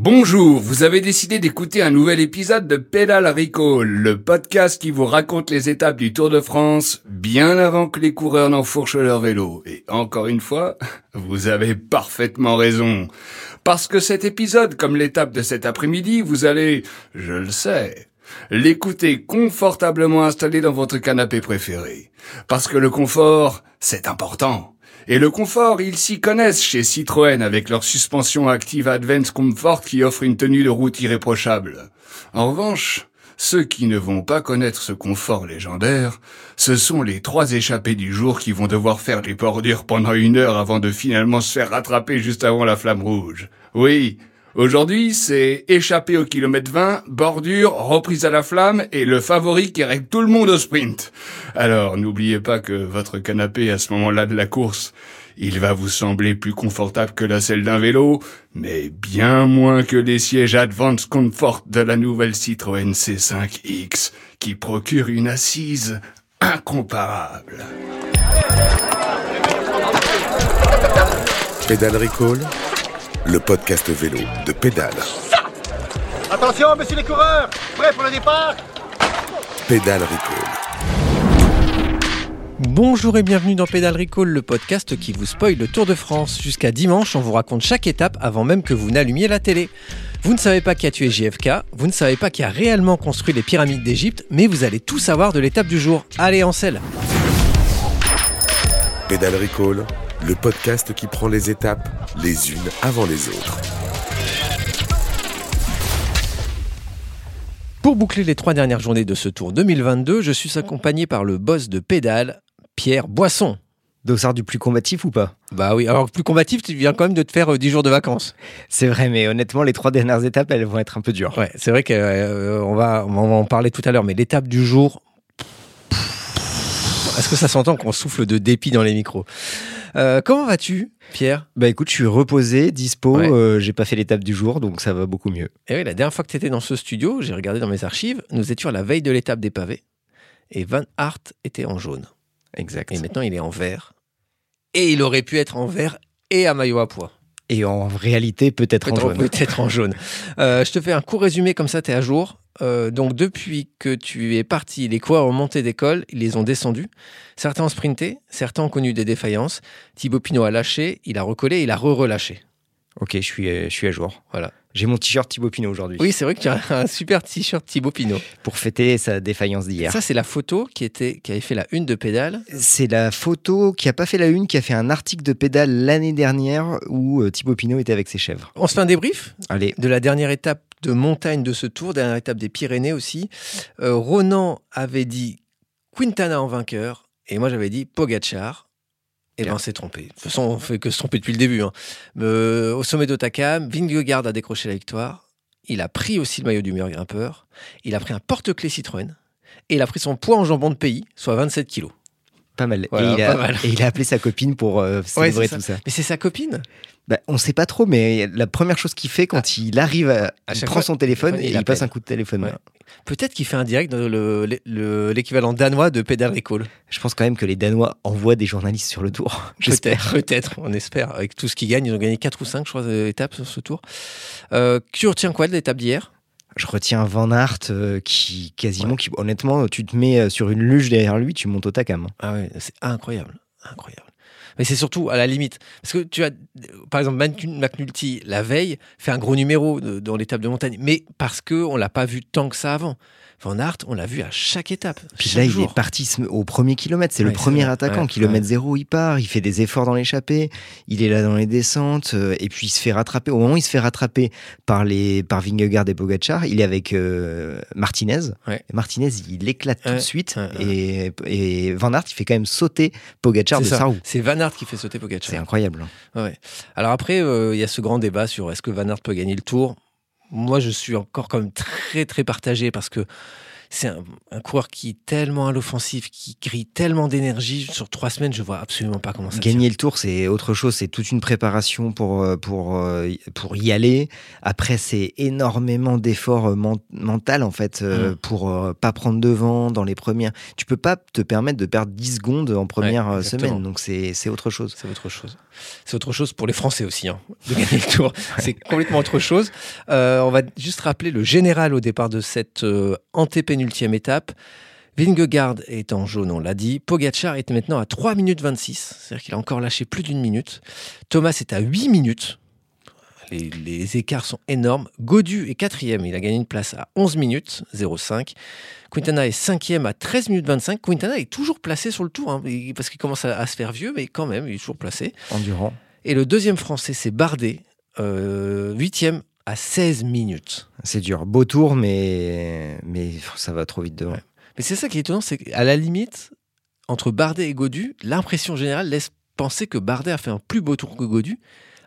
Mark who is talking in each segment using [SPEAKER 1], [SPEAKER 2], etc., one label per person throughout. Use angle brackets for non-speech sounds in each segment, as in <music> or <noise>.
[SPEAKER 1] Bonjour, vous avez décidé d'écouter un nouvel épisode de Pédale Recall, le podcast qui vous raconte les étapes du Tour de France bien avant que les coureurs n'enfourchent leur vélo. Et encore une fois, <laughs> vous avez parfaitement raison. Parce que cet épisode, comme l'étape de cet après-midi, vous allez, je le sais, l'écouter confortablement installé dans votre canapé préféré. Parce que le confort, c'est important. Et le confort, ils s'y connaissent chez Citroën avec leur suspension active Advance Comfort qui offre une tenue de route irréprochable. En revanche, ceux qui ne vont pas connaître ce confort légendaire, ce sont les trois échappés du jour qui vont devoir faire des bordures pendant une heure avant de finalement se faire rattraper juste avant la flamme rouge. Oui, Aujourd'hui, c'est échappé au kilomètre 20, bordure, reprise à la flamme et le favori qui règle tout le monde au sprint. Alors, n'oubliez pas que votre canapé à ce moment-là de la course, il va vous sembler plus confortable que la selle d'un vélo, mais bien moins que les sièges Advance Comfort de la nouvelle Citroën C5X, qui procure une assise incomparable.
[SPEAKER 2] Pédale Recall, le podcast vélo de Pédale.
[SPEAKER 3] Attention, messieurs les coureurs Prêts pour le départ?
[SPEAKER 2] Pédale Recall.
[SPEAKER 4] Bonjour et bienvenue dans Pédale Recall, le podcast qui vous spoil le Tour de France. Jusqu'à dimanche, on vous raconte chaque étape avant même que vous n'allumiez la télé. Vous ne savez pas qui a tué JFK, vous ne savez pas qui a réellement construit les pyramides d'Égypte, mais vous allez tout savoir de l'étape du jour. Allez, en selle
[SPEAKER 2] Pédale Recall, le podcast qui prend les étapes les unes avant les autres.
[SPEAKER 4] Pour boucler les trois dernières journées de ce Tour 2022, je suis accompagné par le boss de pédale, Pierre Boisson.
[SPEAKER 5] Dossard du plus combatif ou pas?
[SPEAKER 4] Bah oui, alors plus combatif, tu viens quand même de te faire euh, 10 jours de vacances.
[SPEAKER 5] C'est vrai, mais honnêtement, les trois dernières étapes, elles vont être un peu dures.
[SPEAKER 4] Ouais, c'est vrai qu'on va, on va en parler tout à l'heure, mais l'étape du jour. Est-ce que ça s'entend qu'on souffle de dépit dans les micros? Euh, Comment vas-tu, Pierre?
[SPEAKER 5] Bah écoute, je suis reposé, dispo,
[SPEAKER 4] Ouais.
[SPEAKER 5] euh, j'ai pas fait l'étape du jour, donc ça va beaucoup mieux.
[SPEAKER 4] Et oui, la dernière fois que tu étais dans ce studio, j'ai regardé dans mes archives, nous étions à la veille de l'étape des pavés. Et Van Aert était en jaune.
[SPEAKER 5] Exact.
[SPEAKER 4] Et maintenant, il est en vert. Et il aurait pu être en vert et à maillot à pois.
[SPEAKER 5] Et en réalité, peut-être en jaune.
[SPEAKER 4] peut-être en jaune. Euh, je te fais un court résumé, comme ça, tu es à jour. Euh, donc, depuis que tu es parti, les coureurs ont monté d'école, ils les ont descendus. Certains ont sprinté, certains ont connu des défaillances. Thibaut Pinot a lâché, il a recollé, il a re-relâché.
[SPEAKER 5] Ok, je suis, euh, je suis à jour.
[SPEAKER 4] Voilà.
[SPEAKER 5] J'ai mon t-shirt Thibaut Pinot aujourd'hui.
[SPEAKER 4] Oui, c'est vrai que tu as un super t-shirt Thibaut Pinot.
[SPEAKER 5] Pour fêter sa défaillance d'hier.
[SPEAKER 4] Ça, c'est la photo qui, était, qui avait fait la une de pédale.
[SPEAKER 5] C'est la photo qui a pas fait la une, qui a fait un article de pédale l'année dernière où euh, Thibaut Pinot était avec ses chèvres.
[SPEAKER 4] On se fait un débrief
[SPEAKER 5] Allez,
[SPEAKER 4] de la dernière étape de montagne de ce tour, dernière étape des Pyrénées aussi. Euh, Ronan avait dit Quintana en vainqueur, et moi j'avais dit Pogachar. Et ben
[SPEAKER 5] Bien.
[SPEAKER 4] on s'est trompé. De toute façon, on fait que se tromper depuis le début. hein. Euh, au sommet d'Otakam, Vingegaard a décroché la victoire. Il a pris aussi le maillot du meilleur grimpeur. Il a pris un porte-clés Citroën. Et il a pris son poids en jambon de pays, soit 27 kilos.
[SPEAKER 5] pas mal.
[SPEAKER 4] Voilà,
[SPEAKER 5] et, il a,
[SPEAKER 4] pas mal.
[SPEAKER 5] et il a appelé sa copine pour euh, célébrer tout ça.
[SPEAKER 4] Mais c'est sa copine
[SPEAKER 5] Bah, on sait pas trop, mais la première chose qu'il fait quand il arrive, à,
[SPEAKER 4] À
[SPEAKER 5] il prend
[SPEAKER 4] fois,
[SPEAKER 5] son téléphone
[SPEAKER 4] il
[SPEAKER 5] et il passe un coup de téléphone.
[SPEAKER 4] Ouais. Peut-être qu'il fait un direct dans le- le- l'équivalent danois de Pedal Recall.
[SPEAKER 5] Je pense quand même que les Danois envoient des journalistes sur le tour. <laughs> J'espère.
[SPEAKER 4] Peut-être, on espère. Avec tout ce qu'ils gagnent, ils ont gagné 4 ou 5, je crois, étapes sur ce tour. Euh, tu retiens quoi de l'étape d'hier?
[SPEAKER 5] Je retiens Van Aert euh, qui quasiment, qui, honnêtement, tu te mets euh, sur une luge derrière lui, tu montes au Takam.
[SPEAKER 4] Ah ouais, c'est incroyable, incroyable. Mais c'est surtout à la limite. Parce que tu as, par exemple, Mc- McNulty, la veille, fait un gros numéro de- dans l'étape de montagne. Mais parce qu'on ne l'a pas vu tant que ça avant. Van Aert, on l'a vu à chaque étape.
[SPEAKER 5] Puis
[SPEAKER 4] chaque
[SPEAKER 5] là, il est parti au premier kilomètre. C'est
[SPEAKER 4] Ouais,
[SPEAKER 5] le premier
[SPEAKER 4] vrai.
[SPEAKER 5] attaquant.
[SPEAKER 4] Ouais,
[SPEAKER 5] kilomètre
[SPEAKER 4] ouais.
[SPEAKER 5] zéro, il part. Il fait des efforts dans l'échappée. Il est là dans les descentes. euh, et puis, il se fait rattraper. Au moment où il se fait rattraper par, les, par Vingegaard et Pogacar, il est avec euh, Martinez. Et Martinez, il éclate tout de suite. Et, et Van Aert, il fait quand même sauter Pogacar de
[SPEAKER 4] ça.
[SPEAKER 5] sa roue.
[SPEAKER 4] C'est Van Aert qui fait sauter Pogacar.
[SPEAKER 5] C'est incroyable. hein.
[SPEAKER 4] Ouais. Alors après, euh, il y a ce grand débat sur est-ce que Van Aert peut gagner le Tour? Moi, je suis encore quand même très très partagé parce que c'est un, un coureur qui est tellement à l'offensive, qui grille tellement d'énergie. Sur trois semaines, je vois absolument pas comment ça.
[SPEAKER 5] Gagner le tour, c'est autre chose. C'est toute une préparation pour, euh, pour, euh, pour y aller. Après, c'est énormément d'efforts euh, men- mental, en fait, euh,
[SPEAKER 4] Mm.
[SPEAKER 5] pour pas prendre devant dans les premières. Tu peux pas te permettre de perdre 10 secondes en première
[SPEAKER 4] Ouais,
[SPEAKER 5] semaine. Donc, c'est autre chose.
[SPEAKER 4] C'est autre chose. C'est autre chose pour les Français aussi, hein, de gagner le tour. <laughs> C'est complètement autre chose. Euh, on va juste rappeler le général au départ de cette euh, étape. Vingegaard est en jaune, on l'a dit. Pogacar est maintenant à 3 minutes 26, c'est-à-dire qu'il a encore lâché plus d'une minute. Thomas est à 8 minutes. Les, les écarts sont énormes. Godu est quatrième, il a gagné une place à 11 minutes 05. Quintana est cinquième à 13 minutes 25. Quintana est toujours placé sur le tour, hein, parce qu'il commence à, à se faire vieux, mais quand même, il est toujours placé.
[SPEAKER 5] Endurant.
[SPEAKER 4] Et le deuxième français, c'est Bardet, euh, huitième à 16 minutes.
[SPEAKER 5] C'est dur. Beau tour, mais, mais ça va trop vite devant.
[SPEAKER 4] Ouais. Mais c'est ça qui est étonnant, c'est qu'à la limite, entre Bardet et Godu, l'impression générale laisse penser que Bardet a fait un plus beau tour que Godu,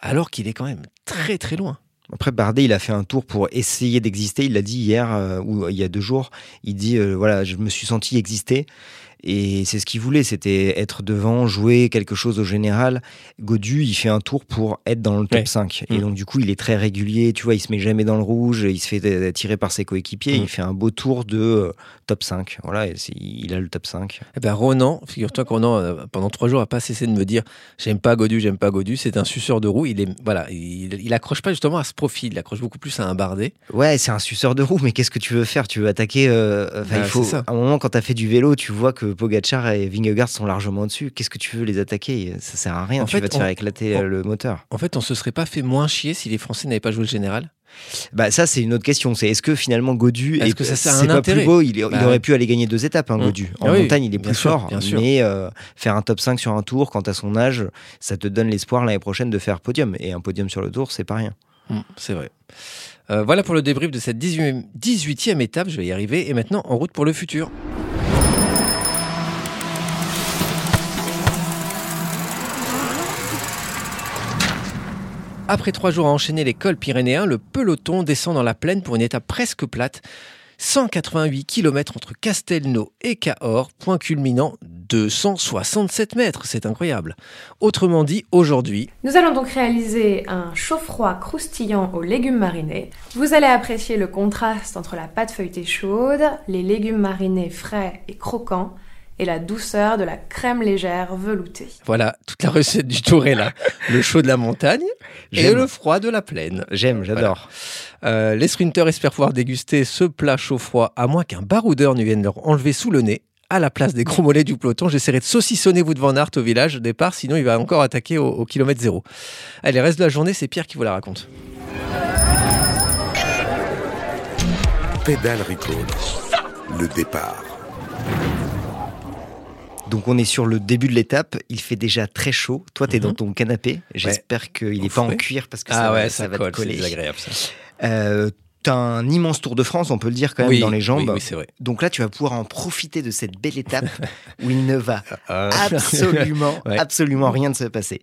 [SPEAKER 4] alors qu'il est quand même très très loin.
[SPEAKER 5] Après, Bardet, il a fait un tour pour essayer d'exister. Il l'a dit hier euh, ou il y a deux jours. Il dit euh, voilà, je me suis senti exister. Et c'est ce qu'il voulait, c'était être devant, jouer quelque chose au général. Godu, il fait un tour pour être dans le top
[SPEAKER 4] Ouais.
[SPEAKER 5] 5. Et
[SPEAKER 4] Mm.
[SPEAKER 5] donc, du coup, il est très régulier. Tu vois, il se met jamais dans le rouge. Il se fait tirer par ses coéquipiers.
[SPEAKER 4] Mm.
[SPEAKER 5] Il fait un beau tour de euh, top 5. Voilà, et il a le top 5.
[SPEAKER 4] Eh ben Ronan, figure-toi que Ronan, euh, pendant trois jours, a pas cessé de me dire j'aime pas Godu, j'aime pas Godu. C'est un suceur de roue. Il est voilà, il, il accroche pas justement à ce profil. Il accroche beaucoup plus à un Bardet.
[SPEAKER 5] Ouais, c'est un suceur de roue, mais qu'est-ce que tu veux faire? Tu veux attaquer euh, enfin,
[SPEAKER 4] Ah,
[SPEAKER 5] il faut. À un moment, quand tu as fait du vélo, tu vois que Pogacar et Vingegaard sont largement au-dessus. Qu'est-ce que tu veux les attaquer? Ça sert à rien.
[SPEAKER 4] En
[SPEAKER 5] tu
[SPEAKER 4] fait,
[SPEAKER 5] vas te
[SPEAKER 4] on-
[SPEAKER 5] faire éclater
[SPEAKER 4] on-
[SPEAKER 5] euh, le moteur.
[SPEAKER 4] En fait, on se serait pas fait moins chier si les Français n'avaient pas joué le général?
[SPEAKER 5] Bah ça, c'est une autre question. C'est est-ce que finalement Godu
[SPEAKER 4] Est-ce
[SPEAKER 5] est,
[SPEAKER 4] que ça sert
[SPEAKER 5] c'est
[SPEAKER 4] un
[SPEAKER 5] pas
[SPEAKER 4] intérêt?
[SPEAKER 5] plus beau? Il, il
[SPEAKER 4] Bah
[SPEAKER 5] aurait
[SPEAKER 4] ouais.
[SPEAKER 5] pu aller gagner deux étapes, hein,
[SPEAKER 4] Mm.
[SPEAKER 5] En
[SPEAKER 4] Ah oui,
[SPEAKER 5] montagne, il est plus
[SPEAKER 4] sûr,
[SPEAKER 5] fort, mais euh, faire un top 5 sur un tour quand à son âge, ça te donne l'espoir l'année prochaine de faire podium. Et un podium sur le tour, c'est pas rien.
[SPEAKER 4] Hmm, c'est vrai. Euh, voilà pour le débrief de cette 18e, 18e étape. Je vais y arriver. Et maintenant, en route pour le futur. Après trois jours à enchaîner les cols pyrénéens, le peloton descend dans la plaine pour une étape presque plate. 188 km entre Castelnau et Cahors, point culminant 267 mètres. C'est incroyable. Autrement dit, aujourd'hui,
[SPEAKER 6] Nous allons donc réaliser un chaud-froid croustillant aux légumes marinés. Vous allez apprécier le contraste entre la pâte feuilletée chaude, les légumes marinés frais et croquants, et la douceur de la crème légère veloutée.
[SPEAKER 4] Voilà, toute la recette du tour est là. <laughs> Le chaud de la montagne et le froid de la plaine.
[SPEAKER 5] J'aime, j'adore.
[SPEAKER 4] Euh, les sprinteurs espèrent pouvoir déguster ce plat chaud-froid à moins qu'un baroudeur ne vienne leur enlever sous le nez. À la place des gros mollets du peloton, j'essaierai de saucissonner Wout van Aert au village au départ, sinon il va encore attaquer au, au kilomètre zéro. Allez, reste de la journée, c'est Pierre qui vous la raconte.
[SPEAKER 2] Pédale Recall. Le départ.
[SPEAKER 5] Donc on est sur le début de l'étape, il fait déjà très chaud. Toi, tu es
[SPEAKER 4] Mhm.
[SPEAKER 5] dans ton canapé. J'espère qu'il n'est pas en cuir parce que ça, va, ça va te
[SPEAKER 4] c'est
[SPEAKER 5] coller.
[SPEAKER 4] désagréable ça.
[SPEAKER 5] Euh, T'as un immense Tour de France, on peut le dire quand même,
[SPEAKER 4] oui,
[SPEAKER 5] dans les jambes.
[SPEAKER 4] Oui, oui, c'est vrai.
[SPEAKER 5] Donc là, tu vas pouvoir en profiter de cette belle étape <laughs> où il ne va
[SPEAKER 4] Euh,
[SPEAKER 5] absolument, <laughs>
[SPEAKER 4] Ouais.
[SPEAKER 5] absolument rien de se passer.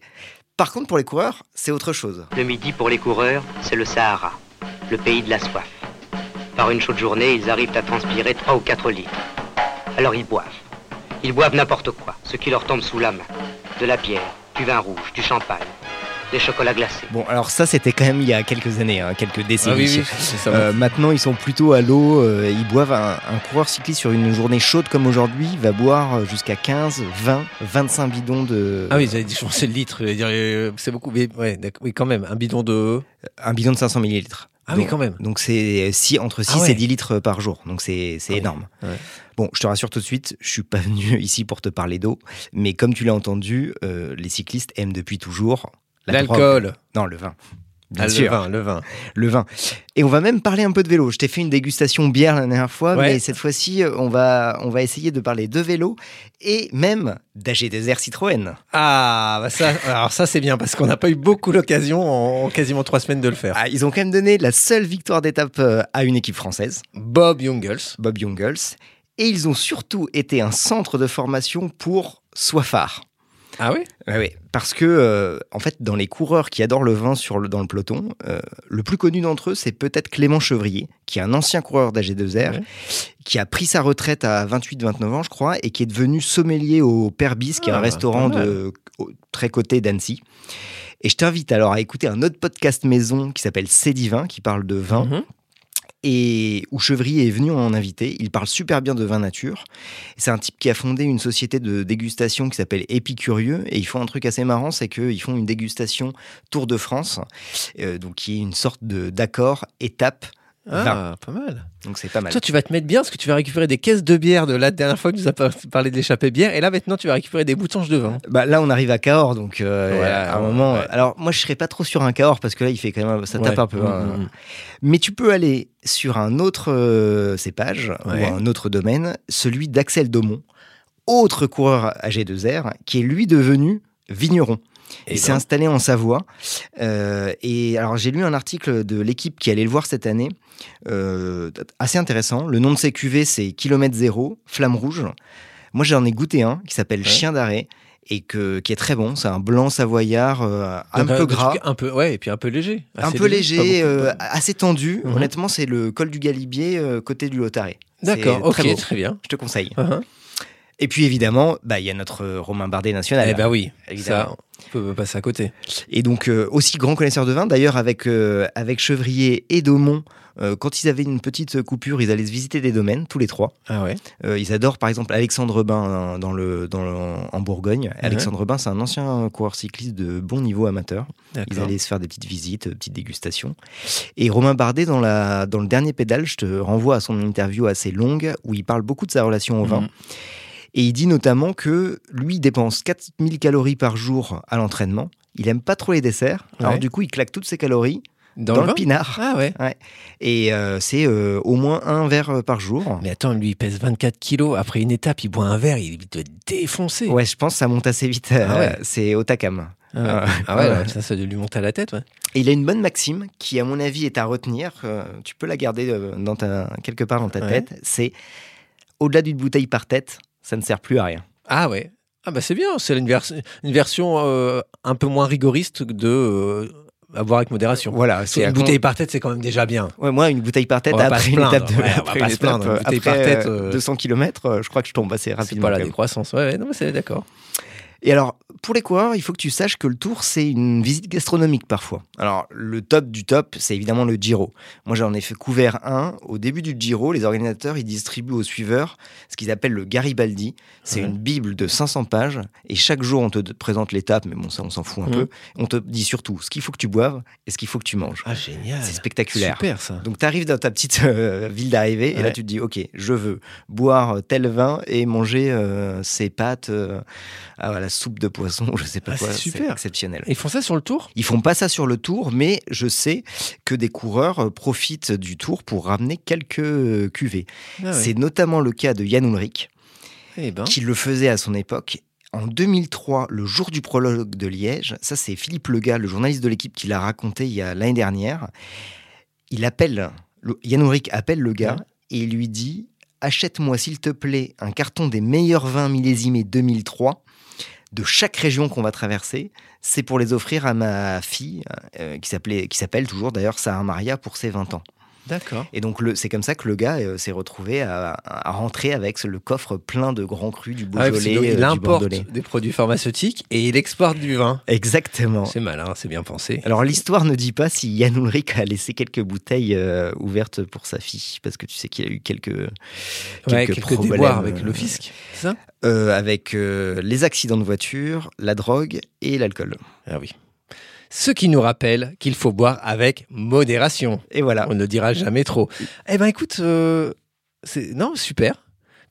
[SPEAKER 5] Par contre, pour les coureurs, c'est autre chose.
[SPEAKER 7] Le midi pour les coureurs, c'est le Sahara, le pays de la soif. Par une chaude journée, ils arrivent à transpirer 3 ou 4 litres. Alors ils boivent. Ils boivent n'importe quoi, ce qui leur tombe sous la main. De la bière, du vin rouge, du champagne, des chocolats glacés.
[SPEAKER 5] Bon, alors ça, c'était quand même il y a quelques années, hein, quelques
[SPEAKER 4] Ah
[SPEAKER 5] décennies.
[SPEAKER 4] oui, oui, c'est ça.
[SPEAKER 5] Euh, maintenant, ils sont plutôt à l'eau. euh, ils boivent un, un coureur cycliste sur une journée chaude comme aujourd'hui va boire euh, jusqu'à 15, 20, 25 bidons de.
[SPEAKER 4] Ah oui, j'avais dit, je pensais le litre. j'allais dire, euh, C'est beaucoup. Mais ouais, d'accord, oui, quand même. Un bidon de.
[SPEAKER 5] Un bidon de 500 millilitres.
[SPEAKER 4] Ah oui, quand même.
[SPEAKER 5] Donc c'est six- entre 6
[SPEAKER 4] Ah ouais.
[SPEAKER 5] et 10 litres par jour. Donc c'est c'est
[SPEAKER 4] Ah
[SPEAKER 5] énorme.
[SPEAKER 4] Ouais.
[SPEAKER 5] Bon, je te rassure tout de suite, je suis pas <laughs> venu ici pour te parler d'eau, mais comme tu l'as entendu, euh, les cyclistes aiment depuis toujours la.
[SPEAKER 4] L'alcool.
[SPEAKER 5] Non, le vin. Bien
[SPEAKER 4] Ah,
[SPEAKER 5] sûr,
[SPEAKER 4] le vin, le vin.
[SPEAKER 5] le vin. Et on va même parler un peu de vélo. Je t'ai fait une dégustation bière la dernière fois,
[SPEAKER 4] Ouais.
[SPEAKER 5] mais cette fois-ci, on va, on va essayer de parler de vélo et même d'AG2R Citroën.
[SPEAKER 4] Ah, bah ça, alors ça c'est bien parce qu'on n'a pas eu beaucoup l'occasion en, en quasiment trois semaines de le faire.
[SPEAKER 5] Ah, ils ont quand même donné la seule victoire d'étape euh, à une équipe française,
[SPEAKER 4] Bob Jungels.
[SPEAKER 5] Bob Jungels, et ils ont surtout été un centre de formation pour Soifar.
[SPEAKER 4] Ah oui?
[SPEAKER 5] Ouais, ouais. Parce que, euh, en fait, dans les coureurs qui adorent le vin sur le- dans le peloton, euh, le plus connu d'entre eux, c'est peut-être Clément Chevrier, qui est un ancien coureur d'AG2R,
[SPEAKER 4] Ouais.
[SPEAKER 5] qui a pris sa retraite à 28-29 ans, je crois, et qui est devenu sommelier au Père Bis, qui est
[SPEAKER 4] Ah,
[SPEAKER 5] un restaurant
[SPEAKER 4] pas mal.
[SPEAKER 5] de, au- très coté d'Annecy. Et je t'invite alors à écouter un autre podcast maison qui s'appelle C'est Divin, qui parle de vin
[SPEAKER 4] Mhm.
[SPEAKER 5] Et où Chevrier est venu en invité. Il parle super bien de vin nature. C'est un type qui a fondé une société de dégustation qui s'appelle Épicurieux et ils font un truc assez marrant, c'est qu'ils font une dégustation Tour de France, euh, donc qui est une sorte de d'accord étape
[SPEAKER 4] Ah, pas mal.
[SPEAKER 5] Donc c'est pas mal.
[SPEAKER 4] Toi, tu vas te mettre bien parce que tu vas récupérer des caisses de bière de la dernière fois que tu nous as par- parlé de l'échappée bière. Et là, maintenant, tu vas récupérer des boutanges de vin.
[SPEAKER 5] Bah, là, on arrive à Cahors, donc euh,
[SPEAKER 4] Ouais,
[SPEAKER 5] à un
[SPEAKER 4] ouais,
[SPEAKER 5] moment.
[SPEAKER 4] ouais.
[SPEAKER 5] Alors, moi, je serais pas trop sur un Cahors parce que là, il fait quand même, ça tape un peu. Hein.
[SPEAKER 4] mhm.
[SPEAKER 5] Mais tu peux aller sur un autre euh, cépage ou un autre domaine, celui d'Axel Daumont, autre coureur AG2R, qui est lui devenu vigneron.
[SPEAKER 4] Et
[SPEAKER 5] Il s'est
[SPEAKER 4] ben.
[SPEAKER 5] installé en Savoie. Euh, et alors, j'ai lu un article de l'équipe qui allait le voir cette année, euh, assez intéressant. Le nom de ses cuvées, c'est Kilomètre Zéro, Flamme Rouge. Moi, j'en ai goûté un qui s'appelle
[SPEAKER 4] Ouais.
[SPEAKER 5] Chien d'arrêt et que, qui est très bon. C'est un blanc savoyard, euh, un peu gras.
[SPEAKER 4] Un peu, ouais, et puis un peu léger.
[SPEAKER 5] Un peu léger,
[SPEAKER 4] beaucoup,
[SPEAKER 5] euh, assez tendu.
[SPEAKER 4] Mhm.
[SPEAKER 5] Honnêtement, c'est le col du Galibier côté du Lotaré.
[SPEAKER 4] D'accord, ok,
[SPEAKER 5] très
[SPEAKER 4] très bien.
[SPEAKER 5] Je te conseille.
[SPEAKER 4] Uh-huh.
[SPEAKER 5] Et puis évidemment, bah, il y a notre euh, Romain Bardet national.
[SPEAKER 4] Eh ben oui,
[SPEAKER 5] Évidemment.
[SPEAKER 4] ça, on peut passer à côté.
[SPEAKER 5] Et donc euh, aussi grand connaisseur de vin. D'ailleurs, avec, euh, avec Chevrier et Daumont, euh, quand ils avaient une petite coupure, ils allaient se visiter des domaines, tous les trois.
[SPEAKER 4] Ah ouais
[SPEAKER 5] ils adorent par exemple Alexandre Bain hein, dans le, dans le- en Bourgogne. Alexandre Bain, c'est un ancien coureur cycliste de bon niveau amateur. Ils allaient se faire des petites visites, euh, petites dégustations. Et Romain Bardet, dans, la, dans le dernier pédale, je te renvoie à son interview assez longue où il parle beaucoup de sa relation au vin.
[SPEAKER 4] Mhm.
[SPEAKER 5] Et il dit notamment que lui dépense 4000 calories par jour à l'entraînement. Il aime pas trop les desserts. Alors du coup, il claque toutes ses calories
[SPEAKER 4] Dans,
[SPEAKER 5] dans,
[SPEAKER 4] le
[SPEAKER 5] le pinard.
[SPEAKER 4] Ah ouais.
[SPEAKER 5] Et euh, c'est euh, au moins un verre euh, par jour.
[SPEAKER 4] Mais attends, lui, il pèse 24 kilos. Après une étape, il boit un verre, il doit être défoncé.
[SPEAKER 5] Ouais, je pense que ça monte assez vite.
[SPEAKER 4] Ah ouais.
[SPEAKER 5] C'est au Takam.
[SPEAKER 4] Ah ouais, Ah ouais, ça, ça doit lui monter à la tête. Ouais.
[SPEAKER 5] Et il a une bonne maxime qui, à mon avis, est à retenir. tu peux la garder dans ta, quelque part dans ta tête. C'est au-delà d'une bouteille par tête, ça ne sert plus à rien.
[SPEAKER 4] Ah ouais. Ah bah c'est bien, c'est une, vers- une version euh, un peu moins rigoriste de euh, à boire avec modération.
[SPEAKER 5] Voilà,
[SPEAKER 4] C'est une bouteille par tête, c'est quand même déjà bien.
[SPEAKER 5] Ouais, moi, une bouteille par tête
[SPEAKER 4] On
[SPEAKER 5] après une étape de
[SPEAKER 4] ouais, on va
[SPEAKER 5] après
[SPEAKER 4] pas
[SPEAKER 5] une
[SPEAKER 4] se plaindre,
[SPEAKER 5] étape,
[SPEAKER 4] une bouteille
[SPEAKER 5] après,
[SPEAKER 4] par tête,
[SPEAKER 5] euh,
[SPEAKER 4] euh,
[SPEAKER 5] 200 km, je crois que je tombe assez
[SPEAKER 4] C'est
[SPEAKER 5] rapidement.
[SPEAKER 4] pas la décroissance. Ouais, ouais, non, mais c'est d'accord.
[SPEAKER 5] Et alors, pour les coureurs, il faut que tu saches que le tour, c'est une visite gastronomique parfois. Alors, le top du top, c'est évidemment le Giro. Moi, j'en ai fait couvert un. Au début du Giro, les organisateurs, ils distribuent aux suiveurs ce qu'ils appellent le Garibaldi. C'est
[SPEAKER 4] Ouais.
[SPEAKER 5] une bible de 500 pages. Et chaque jour, on te présente l'étape, mais bon, ça, on s'en fout un peu. On te dit surtout ce qu'il faut que tu boives et ce qu'il faut que tu manges.
[SPEAKER 4] Ah génial.
[SPEAKER 5] C'est spectaculaire.
[SPEAKER 4] Super ça.
[SPEAKER 5] Donc tu arrives dans ta petite euh, <laughs> ville d'arrivée et là tu te dis ok je veux boire tel vin et manger euh, ces pâtes euh, à la soupe de poisson ou je sais pas
[SPEAKER 4] Ah,
[SPEAKER 5] quoi
[SPEAKER 4] c'est super.
[SPEAKER 5] exceptionnel.
[SPEAKER 4] Ils font ça sur le tour?
[SPEAKER 5] Ils font pas ça sur le tour mais je sais que des coureurs euh, profitent du tour pour ramener quelques euh, cuvées.
[SPEAKER 4] Ah ouais.
[SPEAKER 5] C'est notamment le cas de Jan Ulrich
[SPEAKER 4] Eh ben.
[SPEAKER 5] qui le faisait à son époque. En 2003, le jour du prologue de Liège, ça c'est Philippe Lega, le journaliste de l'équipe, qui l'a raconté il y a l'année dernière. Il appelle, le- Yann Ulrich appelle le gars et il lui dit Achète-moi s'il te plaît un carton des meilleurs vins millésimés 2003 de chaque région qu'on va traverser. C'est pour les offrir à ma fille, euh, qui s'appelait- qui s'appelle toujours d'ailleurs Sarah Maria pour ses 20 ans.
[SPEAKER 4] D'accord.
[SPEAKER 5] Et donc, c'est comme ça que le gars euh, s'est retrouvé à, à rentrer avec le coffre plein de grands crus du
[SPEAKER 4] Ah ouais,
[SPEAKER 5] Beaujolais,
[SPEAKER 4] donc,
[SPEAKER 5] euh,
[SPEAKER 4] il
[SPEAKER 5] du
[SPEAKER 4] importe des produits pharmaceutiques et il exporte du vin.
[SPEAKER 5] Exactement.
[SPEAKER 4] C'est malin, c'est bien pensé.
[SPEAKER 5] Alors, l'histoire ne dit pas si Yann Ulrich a laissé quelques bouteilles euh, ouvertes pour sa fille, parce que tu sais qu'il a eu quelques,
[SPEAKER 4] Ouais,
[SPEAKER 5] quelques,
[SPEAKER 4] quelques
[SPEAKER 5] problèmes
[SPEAKER 4] déboires avec
[SPEAKER 5] euh,
[SPEAKER 4] le fisc, c'est ça?
[SPEAKER 5] euh, avec euh, les accidents de voiture, la drogue et l'alcool.
[SPEAKER 4] Ah oui. Ce qui nous rappelle qu'il faut boire avec modération.
[SPEAKER 5] Et voilà.
[SPEAKER 4] On ne dira jamais trop. Eh ben écoute, euh, c'est non super.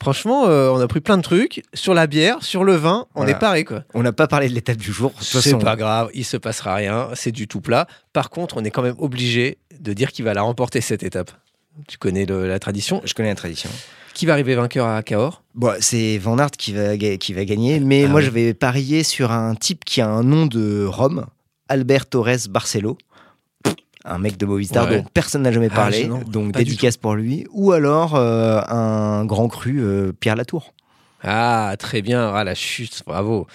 [SPEAKER 4] Franchement, euh, on a pris plein de trucs sur la bière, sur le vin. On
[SPEAKER 5] Voilà.
[SPEAKER 4] est pareil quoi.
[SPEAKER 5] On n'a pas parlé de l'étape du jour.
[SPEAKER 4] C'est pas grave, il se passera rien. C'est du tout plat. Par contre, on est quand même obligé de dire qui va la remporter cette étape. Tu connais le- la tradition?
[SPEAKER 5] Je connais la tradition.
[SPEAKER 4] Qui va arriver vainqueur à Cahors?
[SPEAKER 5] Bon, c'est Van Aert qui va, qui va gagner, mais
[SPEAKER 4] Ah
[SPEAKER 5] moi je vais parier sur un type qui a un nom de Rome, Albert Torres Barcelo. Un mec de Movistar
[SPEAKER 4] Ouais.
[SPEAKER 5] dont personne n'a jamais
[SPEAKER 4] Ah,
[SPEAKER 5] parlé, donc dédicace pour lui. Ou alors euh, un grand cru, euh, Pierre Latour.
[SPEAKER 4] Ah, très bien. Ah, la chute, bravo.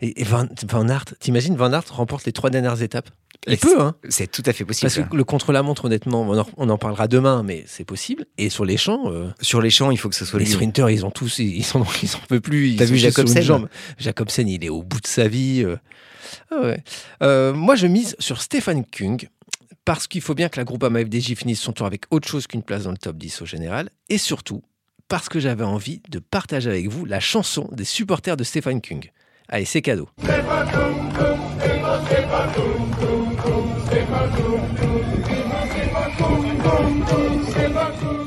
[SPEAKER 4] Et, et Van, Van Aert, t'imagines Van Aert remporte les trois dernières étapes? Il peut, hein
[SPEAKER 5] C'est tout à fait possible.
[SPEAKER 4] Parce que le contre-la-montre, honnêtement, on en, on en parlera demain, mais c'est possible. Et sur les champs, euh,
[SPEAKER 5] Sur les champs, il faut que ce soit
[SPEAKER 4] les
[SPEAKER 5] lui.
[SPEAKER 4] sprinters, ils ont tous, ils sont, <laughs> ils en peuvent plus. ils
[SPEAKER 5] T'as vu Jacobsen
[SPEAKER 4] jambe. Jacobsen, il est au bout de sa vie. euh. Ah ouais. Euh, moi, je mise sur Stéphane Kung. Parce qu'il faut bien que la Groupama FDJ finisse son tour avec autre chose qu'une place dans le top 10 au général. Et surtout, parce que j'avais envie de partager avec vous la chanson des supporters de Stéphane Kung. Allez, c'est cadeau.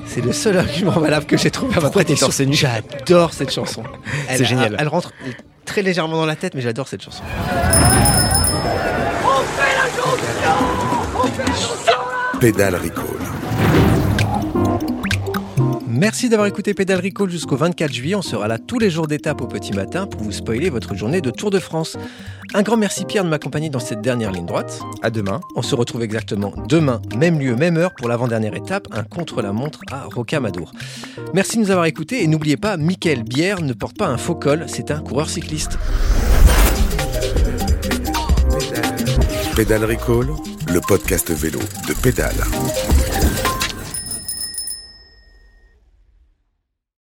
[SPEAKER 4] C'est le seul argument valable que j'ai trouvé à ma
[SPEAKER 5] nu
[SPEAKER 4] J'adore cette chanson. Elle-
[SPEAKER 5] C'est génial.
[SPEAKER 4] Elle, rentre très légèrement dans la tête, mais j'adore cette chanson.
[SPEAKER 2] Pédale Recall.
[SPEAKER 4] Merci d'avoir écouté Pédale Recall jusqu'au 24 juillet. On sera là tous les jours d'étape au petit matin pour vous spoiler votre journée de Tour de France. Un grand merci Pierre de m'accompagner dans cette dernière ligne droite.
[SPEAKER 5] À demain.
[SPEAKER 4] On se retrouve exactement demain, même lieu, même heure pour l'avant-dernière étape, un contre-la-montre à Rocamadour. Merci de nous avoir écoutés et n'oubliez pas, Michael Bière ne porte pas un faux col, c'est un coureur cycliste.
[SPEAKER 2] Pédale Recall, le podcast vélo de Pédale.